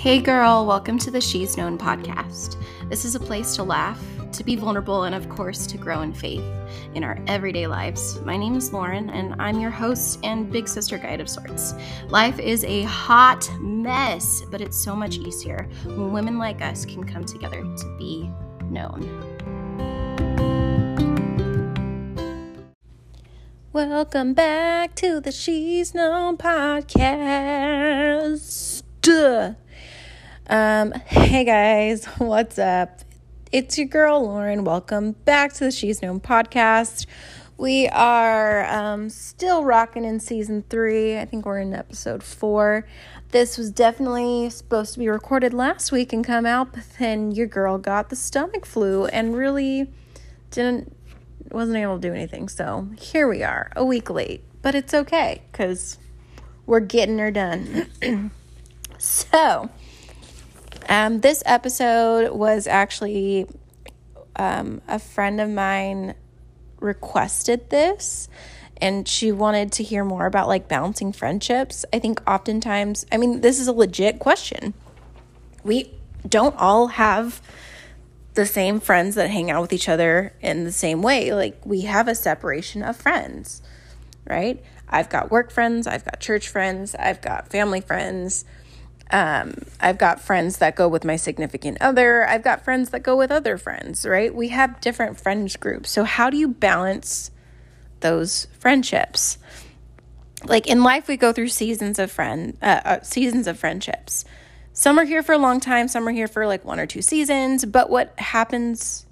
Hey girl, welcome to the She's Known podcast. This is a place to laugh, to be vulnerable, and of course, to grow in faith in our everyday lives. My name is Lauren, and I'm your host and big sister guide of sorts. Life is a hot mess, but it's so much easier when women like us can come together to be known. Welcome back to the She's Known podcast. Duh. Um, hey guys, what's up? It's your girl Lauren. Welcome back to the She's Known podcast. We are um, still rocking in season three. I think we're in episode four. This was definitely supposed to be recorded last week and come out, but then your girl got the stomach flu and really didn't wasn't able to do anything. So here we are, a week late, but it's okay because we're getting her done. so um, this episode was actually um, a friend of mine requested this and she wanted to hear more about like balancing friendships. I think oftentimes, I mean, this is a legit question. We don't all have the same friends that hang out with each other in the same way. Like, we have a separation of friends, right? I've got work friends, I've got church friends, I've got family friends. Um, I've got friends that go with my significant other. I've got friends that go with other friends, right? We have different friends groups. So, how do you balance those friendships? Like in life, we go through seasons of friend, uh, uh, seasons of friendships. Some are here for a long time. Some are here for like one or two seasons. But what happens?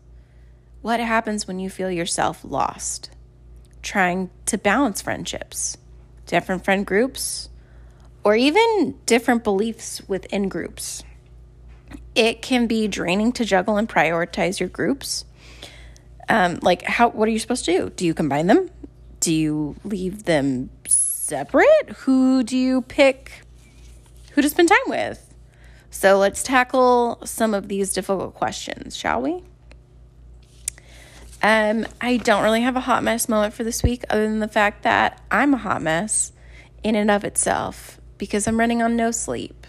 What happens when you feel yourself lost? Trying to balance friendships, different friend groups, or even different beliefs within groups. It can be draining to juggle and prioritize your groups. Um, like, how? What are you supposed to do? Do you combine them? Do you leave them separate? Who do you pick? Who to spend time with? So let's tackle some of these difficult questions, shall we? Um, I don't really have a hot mess moment for this week, other than the fact that I'm a hot mess in and of itself because I'm running on no sleep.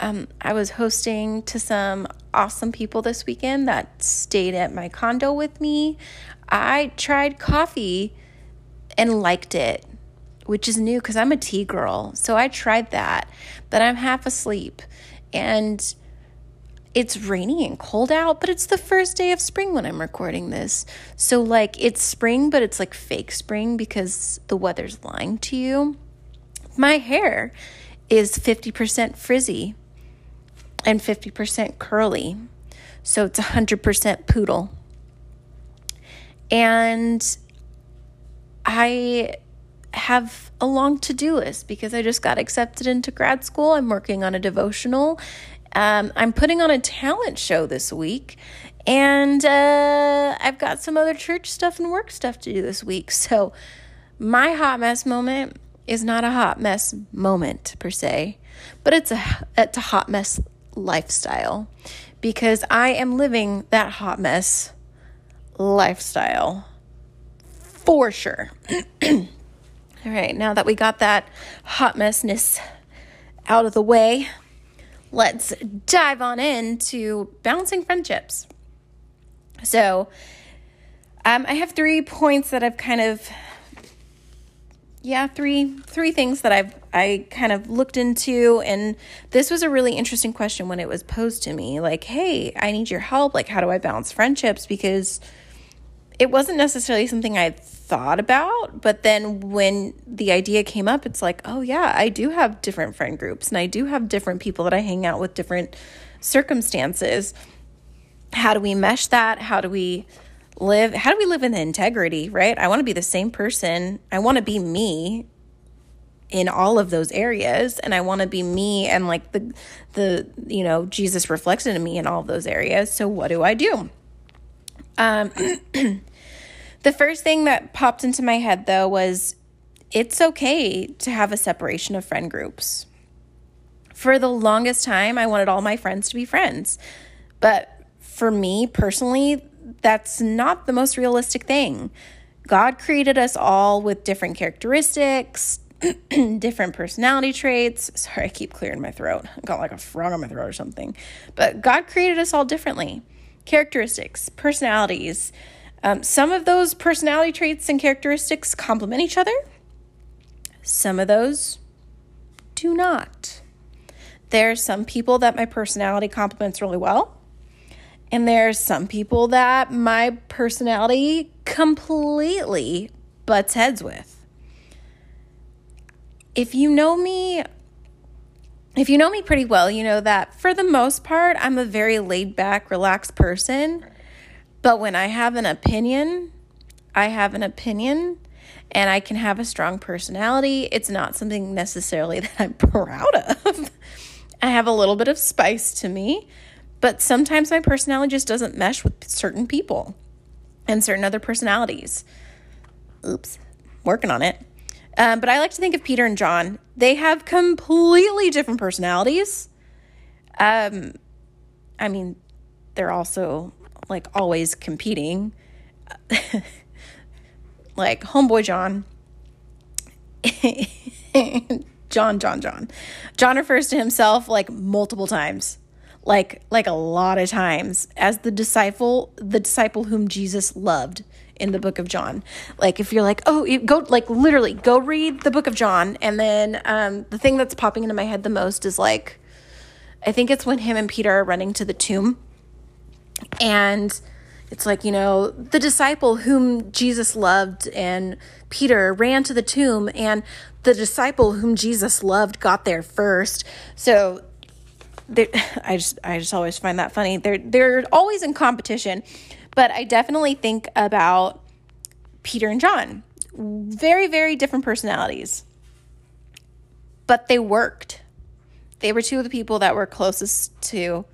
Um, I was hosting to some awesome people this weekend that stayed at my condo with me. I tried coffee and liked it, which is new because I'm a tea girl. So I tried that, but I'm half asleep and it's rainy and cold out, but it's the first day of spring when I'm recording this. So, like, it's spring, but it's like fake spring because the weather's lying to you. My hair is 50% frizzy and 50% curly. So it's 100% poodle. And I have a long to do list because I just got accepted into grad school. I'm working on a devotional. Um, I'm putting on a talent show this week. And uh, I've got some other church stuff and work stuff to do this week. So, my hot mess moment is not a hot mess moment per se, but it's a it's a hot mess lifestyle because I am living that hot mess lifestyle for sure. All right, now that we got that hot messness out of the way, let's dive on into balancing friendships. So, um, I have three points that I've kind of yeah, three three things that I've I kind of looked into and this was a really interesting question when it was posed to me like, "Hey, I need your help. Like how do I balance friendships?" because it wasn't necessarily something I thought about, but then when the idea came up, it's like, "Oh yeah, I do have different friend groups and I do have different people that I hang out with different circumstances. How do we mesh that? How do we live how do we live in integrity right? I want to be the same person. I want to be me in all of those areas and i want to be me and like the the you know jesus reflected in me in all of those areas so what do i do? Um the first thing that popped into my head though was it's okay to have a separation of friend groups. For the longest time i wanted all my friends to be friends. But for me personally that's not the most realistic thing. God created us all with different characteristics, different personality traits. Sorry, I keep clearing my throat. I got like a frog on my throat or something. But God created us all differently. Characteristics, personalities. Um, some of those personality traits and characteristics complement each other. Some of those do not. There's some people that my personality complements really well. And there's some people that my personality completely butts heads with. If you know me, if you know me pretty well, you know that for the most part, I'm a very laid back, relaxed person. But when I have an opinion, I have an opinion and I can have a strong personality. It's not something necessarily that I'm proud of. I have a little bit of spice to me, but sometimes my personality just doesn't mesh with certain people and certain other personalities. Oops, working on it. Um, but I like to think of Peter and John. They have completely different personalities. Um, I mean, they're also like always competing. like homeboy John. John, John, John. John refers to himself like multiple times. Like like a lot of times as the disciple, the disciple whom Jesus loved in the book of John. Like if you're like, oh, you go like literally go read the book of John, and then um, the thing that's popping into my head the most is like, I think it's when him and Peter are running to the tomb, and it's like you know the disciple whom Jesus loved, and Peter ran to the tomb, and the disciple whom Jesus loved got there first. So. I just I just always find that funny. They're they're always in competition but I definitely think about Peter and John. Very, very different personalities. But they worked. They were two of the people that were closest to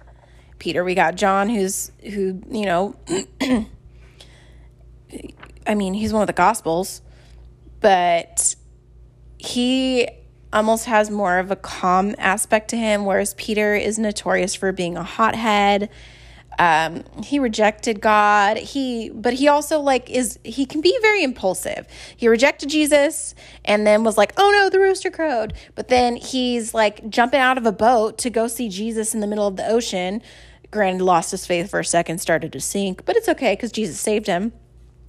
Peter. We got John, who's, who, you know, I mean, he's one of the Gospels, but he almost has more of a calm aspect to him, whereas Peter is notorious for being a hothead um, he rejected God. He, but he also like is he can be very impulsive. He rejected Jesus and then was like, "Oh no, the rooster crowed." But then he's like jumping out of a boat to go see Jesus in the middle of the ocean. Granted, lost his faith for a second, started to sink, but it's okay because Jesus saved him.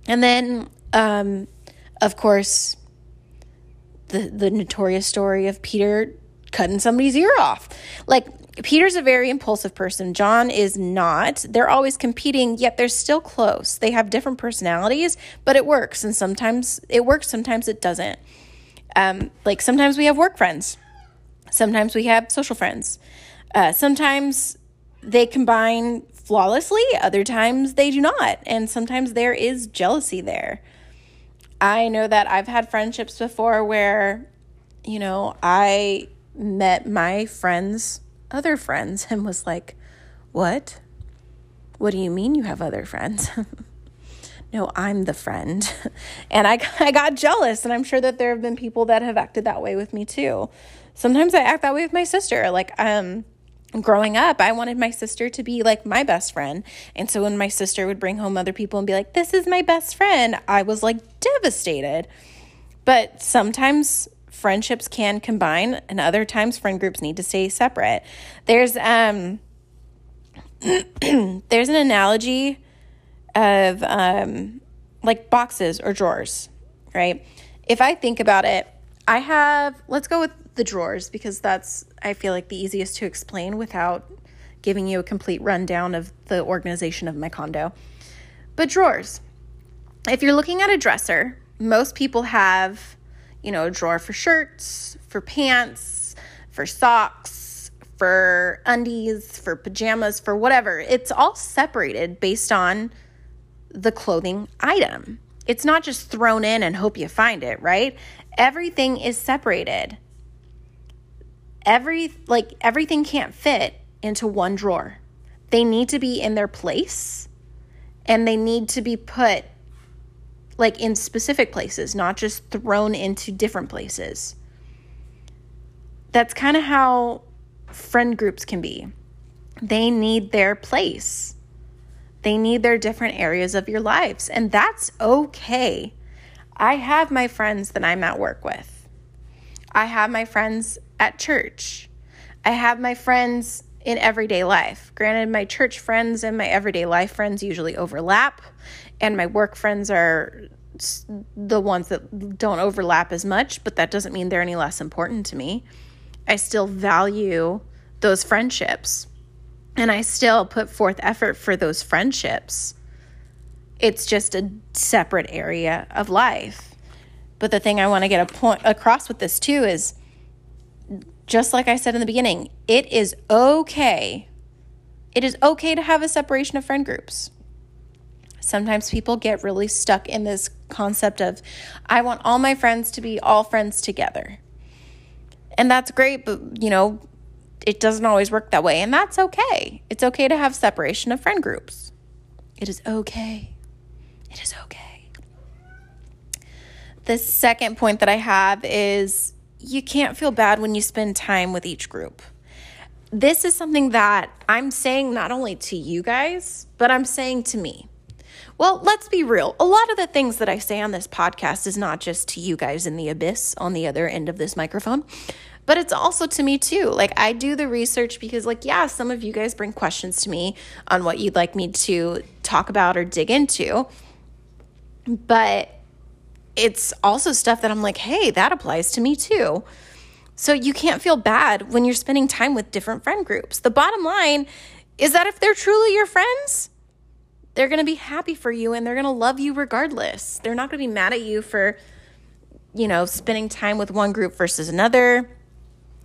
And then, um, of course, the the notorious story of Peter cutting somebody's ear off. Like Peter's a very impulsive person. John is not. They're always competing, yet they're still close. They have different personalities, but it works. And sometimes it works, sometimes it doesn't. Um, like sometimes we have work friends, sometimes we have social friends. Uh, sometimes they combine flawlessly, other times they do not. And sometimes there is jealousy there. I know that I've had friendships before where, you know, I met my friends other friends and was like, What? What do you mean you have other friends? no, I'm the friend. and I, I got jealous, and I'm sure that there have been people that have acted that way with me too. Sometimes I act that way with my sister. Like, um, growing up, I wanted my sister to be like my best friend. And so when my sister would bring home other people and be like, This is my best friend, I was like devastated. But sometimes friendships can combine and other times friend groups need to stay separate. There's um there's an analogy of um like boxes or drawers, right? If I think about it, I have let's go with the drawers because that's I feel like the easiest to explain without giving you a complete rundown of the organization of my condo. But drawers. If you're looking at a dresser, most people have you know, a drawer for shirts, for pants, for socks, for undies, for pajamas, for whatever. It's all separated based on the clothing item. It's not just thrown in and hope you find it, right? Everything is separated. Every like everything can't fit into one drawer. They need to be in their place and they need to be put like in specific places, not just thrown into different places. That's kind of how friend groups can be. They need their place. They need their different areas of your lives, and that's okay. I have my friends that I'm at work with. I have my friends at church. I have my friends in everyday life. Granted, my church friends and my everyday life friends usually overlap, and my work friends are the ones that don't overlap as much, but that doesn't mean they're any less important to me. I still value those friendships and I still put forth effort for those friendships. It's just a separate area of life. But the thing I want to get a point across with this too is just like I said in the beginning, it is okay. It is okay to have a separation of friend groups. Sometimes people get really stuck in this concept of, I want all my friends to be all friends together. And that's great, but you know, it doesn't always work that way, and that's okay. It's okay to have separation of friend groups. It is okay. It is okay. The second point that I have is you can't feel bad when you spend time with each group. This is something that I'm saying not only to you guys, but I'm saying to me. Well, let's be real. A lot of the things that I say on this podcast is not just to you guys in the abyss on the other end of this microphone, but it's also to me too. Like, I do the research because, like, yeah, some of you guys bring questions to me on what you'd like me to talk about or dig into. But it's also stuff that I'm like, hey, that applies to me too. So you can't feel bad when you're spending time with different friend groups. The bottom line is that if they're truly your friends, they're going to be happy for you and they're going to love you regardless. They're not going to be mad at you for, you know, spending time with one group versus another.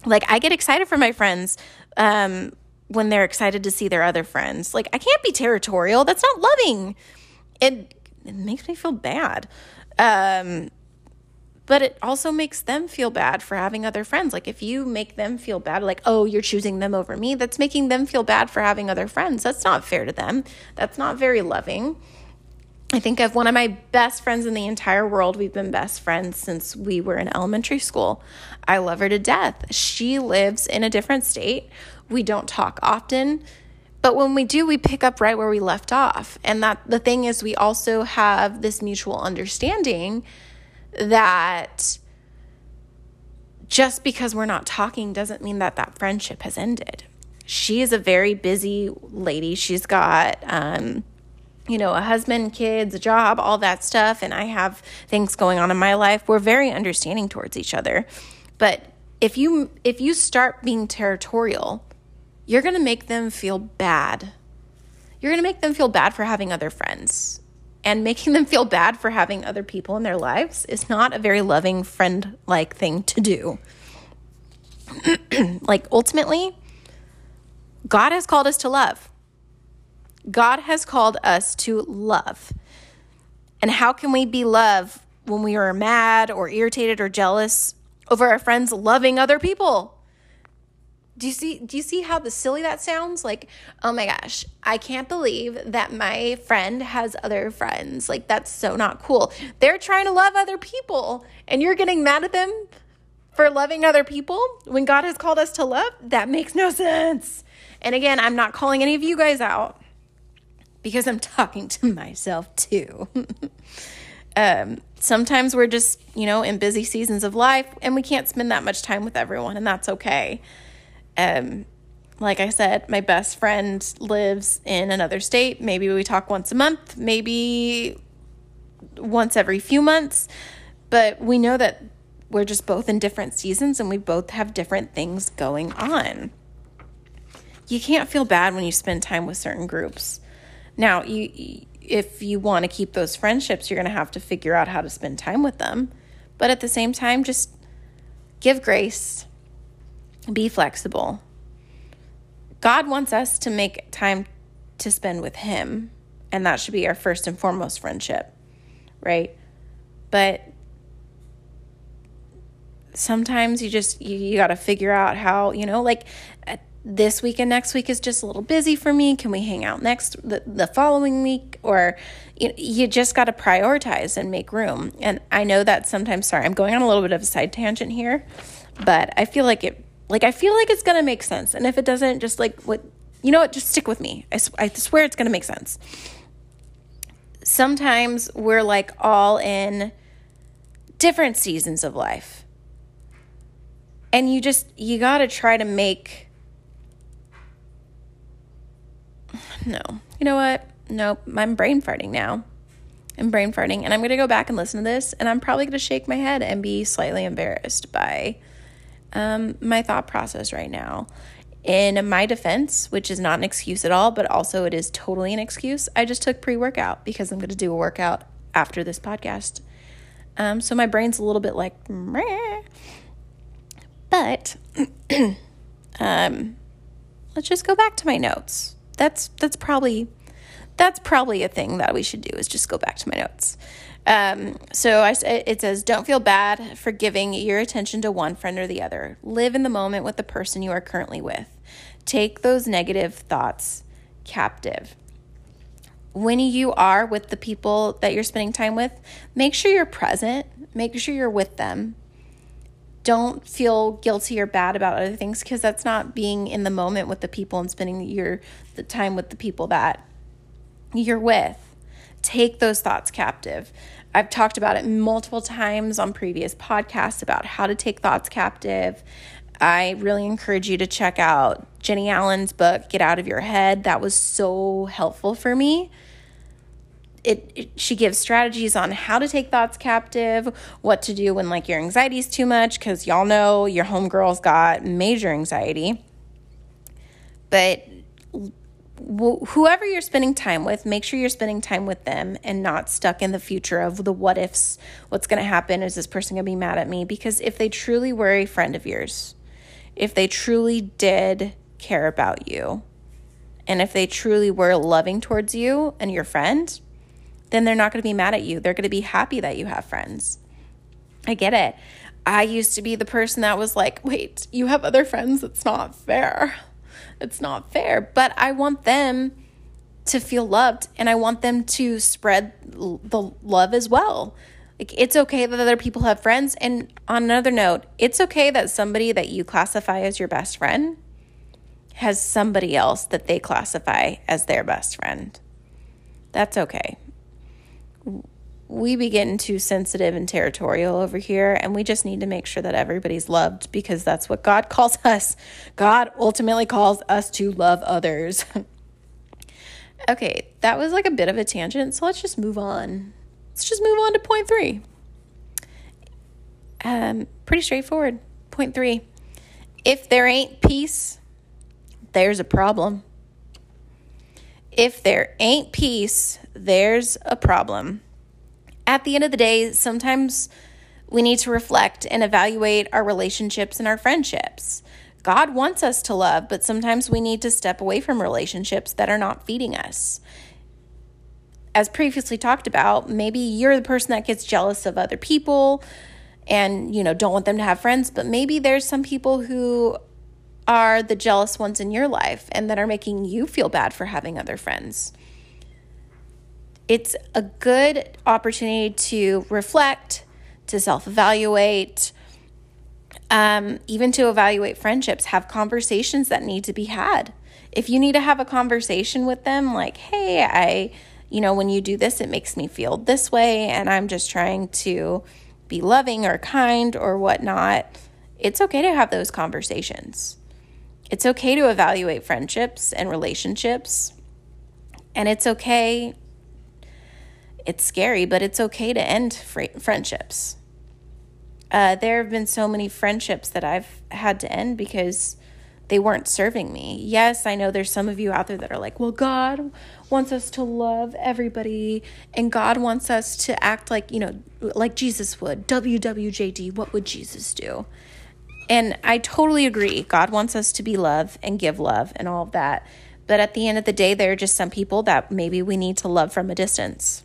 Like, I get excited for my friends um, when they're excited to see their other friends. Like, I can't be territorial. That's not loving. It, it makes me feel bad. Um, but it also makes them feel bad for having other friends. Like if you make them feel bad, like, oh, you're choosing them over me, that's making them feel bad for having other friends. That's not fair to them. That's not very loving. I think of one of my best friends in the entire world. We've been best friends since we were in elementary school. I love her to death. She lives in a different state. We don't talk often, but when we do, we pick up right where we left off. And that the thing is, we also have this mutual understanding that just because we're not talking doesn't mean that that friendship has ended. She is a very busy lady. She's got, um, you know, a husband, kids, a job, all that stuff. And I have things going on in my life. We're very understanding towards each other. But if you if you start being territorial, you're going to make them feel bad. You're going to make them feel bad for having other friends and making them feel bad for having other people in their lives is not a very loving friend like thing to do. like ultimately, God has called us to love. God has called us to love. And how can we be love when we are mad or irritated or jealous over our friends loving other people? Do you see do you see how the silly that sounds? Like oh my gosh i can't believe that my friend has other friends. Like that's so not cool. They're trying to love other people and you're getting mad at them for loving other people? When god has called us to love that makes no sense. And again i'm not calling any of you guys out because i'm talking to myself too. Um, sometimes we're just you know in busy seasons of life and we can't spend that much time with everyone and that's okay um, like I said, my best friend lives in another state. Maybe we talk once a month, maybe once every few months, but we know that we're just both in different seasons and we both have different things going on. You can't feel bad when you spend time with certain groups. Now, you if you want to keep those friendships, you're going to have to figure out how to spend time with them. But at the same time, just give grace be flexible. God wants us to make time to spend with Him, and that should be our first and foremost friendship, right? But sometimes you just you, you got to figure out how you know like uh, this week and next week is just a little busy for me can we hang out next the, the following week or you, you just got to prioritize and make room and i know that sometimes sorry i'm going on a little bit of a side tangent here but i feel like it like, I feel like it's going to make sense. And if it doesn't, just like what, you know what, just stick with me. I, I swear it's going to make sense. Sometimes we're like all in different seasons of life. And you just, you got to try to make. No. You know what? Nope. I'm brain farting now. I'm brain farting. And I'm going to go back and listen to this. And I'm probably going to shake my head and be slightly embarrassed by um, my thought process right now. In my defense, which is not an excuse at all, but also it is totally an excuse, I just took pre workout because I'm going to do a workout after this podcast. Um, so my brain's a little bit like, Meh. but um, let's just go back to my notes. That's that's probably that's probably a thing that we should do is just go back to my notes. Um, so I, it says, don't feel bad for giving your attention to one friend or the other. Live in the moment with the person you are currently with. Take those negative thoughts captive. When you are with the people that you're spending time with, make sure you're present, make sure you're with them. Don't feel guilty or bad about other things because that's not being in the moment with the people and spending your the time with the people that you're with. Take those thoughts captive. I've talked about it multiple times on previous podcasts about how to take thoughts captive. I really encourage you to check out Jennie Allen's book, Get Out of Your Head. That was so helpful for me. It, it, she gives strategies on how to take thoughts captive, what to do when like your anxiety is too much, because y'all know your homegirl's got major anxiety. But whoever you're spending time with, make sure you're spending time with them and not stuck in the future of the what ifs. What's going to happen? Is this person going to be mad at me? Because if they truly were a friend of yours, if they truly did care about you, and if they truly were loving towards you and your friend, then they're not going to be mad at you. They're going to be happy that you have friends. I get it. I used to be the person that was like, wait, you have other friends? That's not fair. It's not fair. But I want them to feel loved and I want them to spread the love as well. Like it's okay that other people have friends and on another note, it's okay that somebody that you classify as your best friend has somebody else that they classify as their best friend. That's okay. We be getting too sensitive and territorial over here, and we just need to make sure that everybody's loved because that's what God calls us. God ultimately calls us to love others. okay, that was like a bit of a tangent, so let's just move on. Let's just move on to point three. Um, pretty straightforward. Point three. If there ain't peace, there's a problem. If there ain't peace, there's a problem. At the end of the day, sometimes we need to reflect and evaluate our relationships and our friendships. God wants us to love, but sometimes we need to step away from relationships that are not feeding us. As previously talked about, maybe you're the person that gets jealous of other people and, you know, don't want them to have friends, but maybe there's some people who are the jealous ones in your life and that are making you feel bad for having other friends. It's a good opportunity to reflect, to self evaluate, um, even to evaluate friendships, have conversations that need to be had. If you need to have a conversation with them, like, hey, I, you know, when you do this, it makes me feel this way, and I'm just trying to be loving or kind or whatnot, it's okay to have those conversations. It's okay to evaluate friendships and relationships. And it's okay, it's scary, but it's okay to end fr- friendships. Uh, there have been so many friendships that I've had to end because they weren't serving me. Yes, I know there's some of you out there that are like, well, God wants us to love everybody and God wants us to act like, you know, like Jesus would. WWJD, what would Jesus do? And I totally agree. God wants us to be love and give love and all of that. But at the end of the day, there are just some people that maybe we need to love from a distance.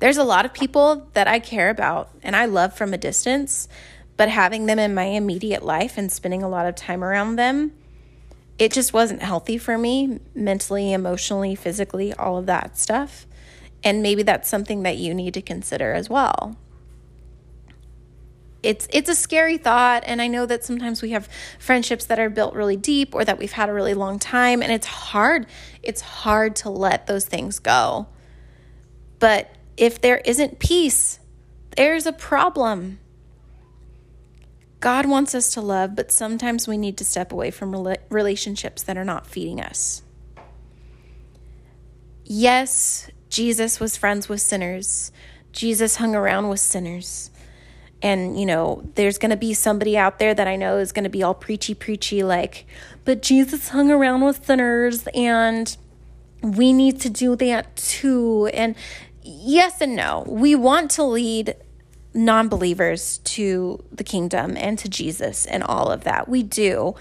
There's a lot of people that I care about and I love from a distance, but having them in my immediate life and spending a lot of time around them, it just wasn't healthy for me mentally, emotionally, physically, all of that stuff. And maybe that's something that you need to consider as well it's it's a scary thought and i know that sometimes we have friendships that are built really deep or that we've had a really long time and it's hard it's hard to let those things go but if there isn't peace there's a problem God wants us to love, but sometimes we need to step away from relationships that are not feeding us. Yes, Jesus was friends with sinners. Jesus hung around with sinners. And, you know, there's going to be somebody out there that I know is going to be all preachy, preachy, like, but Jesus hung around with sinners and we need to do that too. And yes and no. We want to lead non believers to the kingdom and to Jesus and all of that. We do.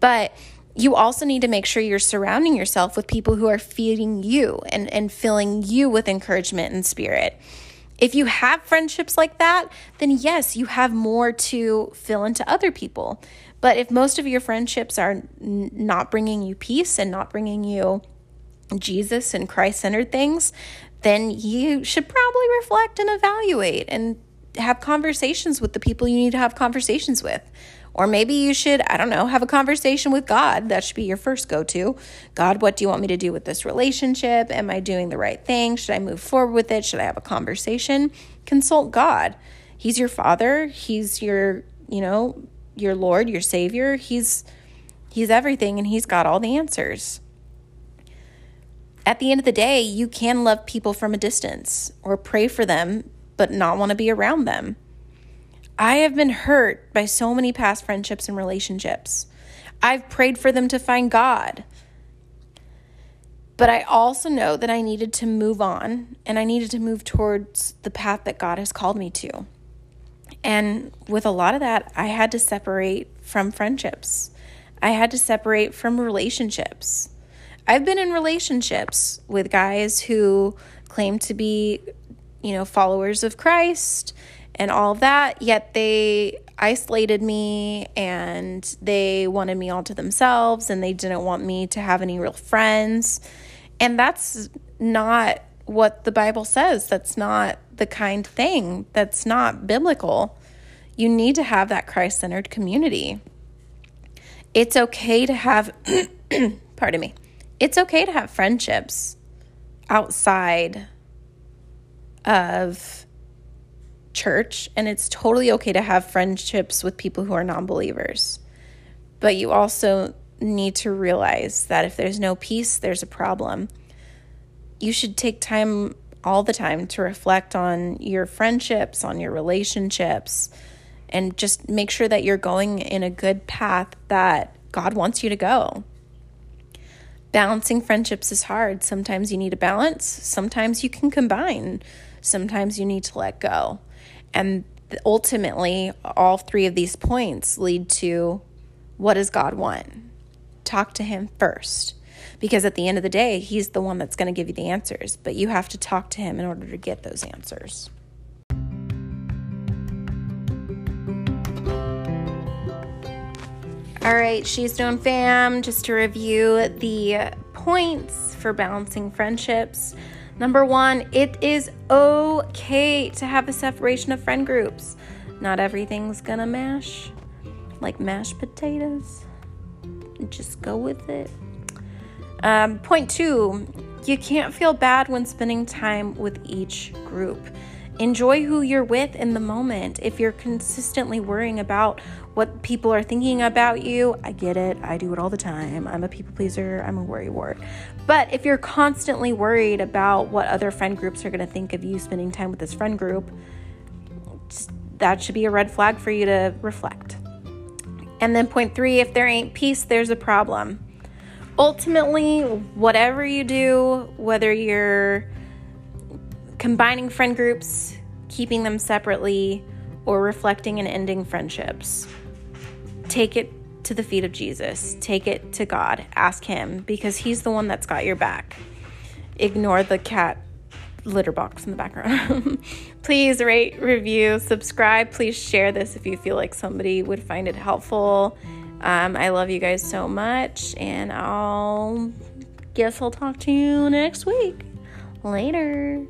But you also need to make sure you're surrounding yourself with people who are feeding you and, and filling you with encouragement and spirit. If you have friendships like that, then yes, you have more to fill into other people. But if most of your friendships are n- not bringing you peace and not bringing you Jesus and Christ centered things, then you should probably reflect and evaluate and have conversations with the people you need to have conversations with. Or maybe you should, I don't know, have a conversation with God. That should be your first go to. God, what do you want me to do with this relationship? Am I doing the right thing? Should I move forward with it? Should I have a conversation? Consult God. He's your father. He's your, you know, your Lord, your Savior. He's He's everything and he's got all the answers. At the end of the day, you can love people from a distance or pray for them but not want to be around them. I have been hurt by so many past friendships and relationships. I've prayed for them to find God. But I also know that I needed to move on and I needed to move towards the path that God has called me to. And with a lot of that, I had to separate from friendships. I had to separate from relationships. I've been in relationships with guys who claim to be you know, followers of Christ and all of that, yet they isolated me and they wanted me all to themselves and they didn't want me to have any real friends. And that's not what the Bible says. That's not the kind thing. That's not biblical. You need to have that Christ centered community. It's okay to have, pardon me, it's okay to have friendships outside of church, and it's totally okay to have friendships with people who are non believers. But you also need to realize that if there's no peace, there's a problem. You should take time all the time to reflect on your friendships, on your relationships, and just make sure that you're going in a good path that God wants you to go. Balancing friendships is hard. Sometimes you need a balance, sometimes you can combine sometimes you need to let go. And ultimately, all three of these points lead to what does God want? Talk to Him first. Because at the end of the day, He's the one that's going to give you the answers, but you have to talk to Him in order to get those answers. All right, She's Known fam, just to review the points for balancing friendships. Number one, it is okay to have a separation of friend groups. Not everything's gonna mash like mashed potatoes. Just go with it. Um, point two, you can't feel bad when spending time with each group. Enjoy who you're with in the moment. If you're consistently worrying about what people are thinking about you, I get it. I do it all the time. I'm a people pleaser, I'm a worry wart. But if you're constantly worried about what other friend groups are going to think of you spending time with this friend group, that should be a red flag for you to reflect. And then, point three if there ain't peace, there's a problem. Ultimately, whatever you do, whether you're combining friend groups, keeping them separately, or reflecting and ending friendships. Take it to the feet of Jesus. Take it to God. Ask Him because He's the one that's got your back. Ignore the cat litter box in the background. Please rate, review, subscribe. Please share this if you feel like somebody would find it helpful. Um, I love you guys so much, and I'll guess I'll talk to you next week. Later.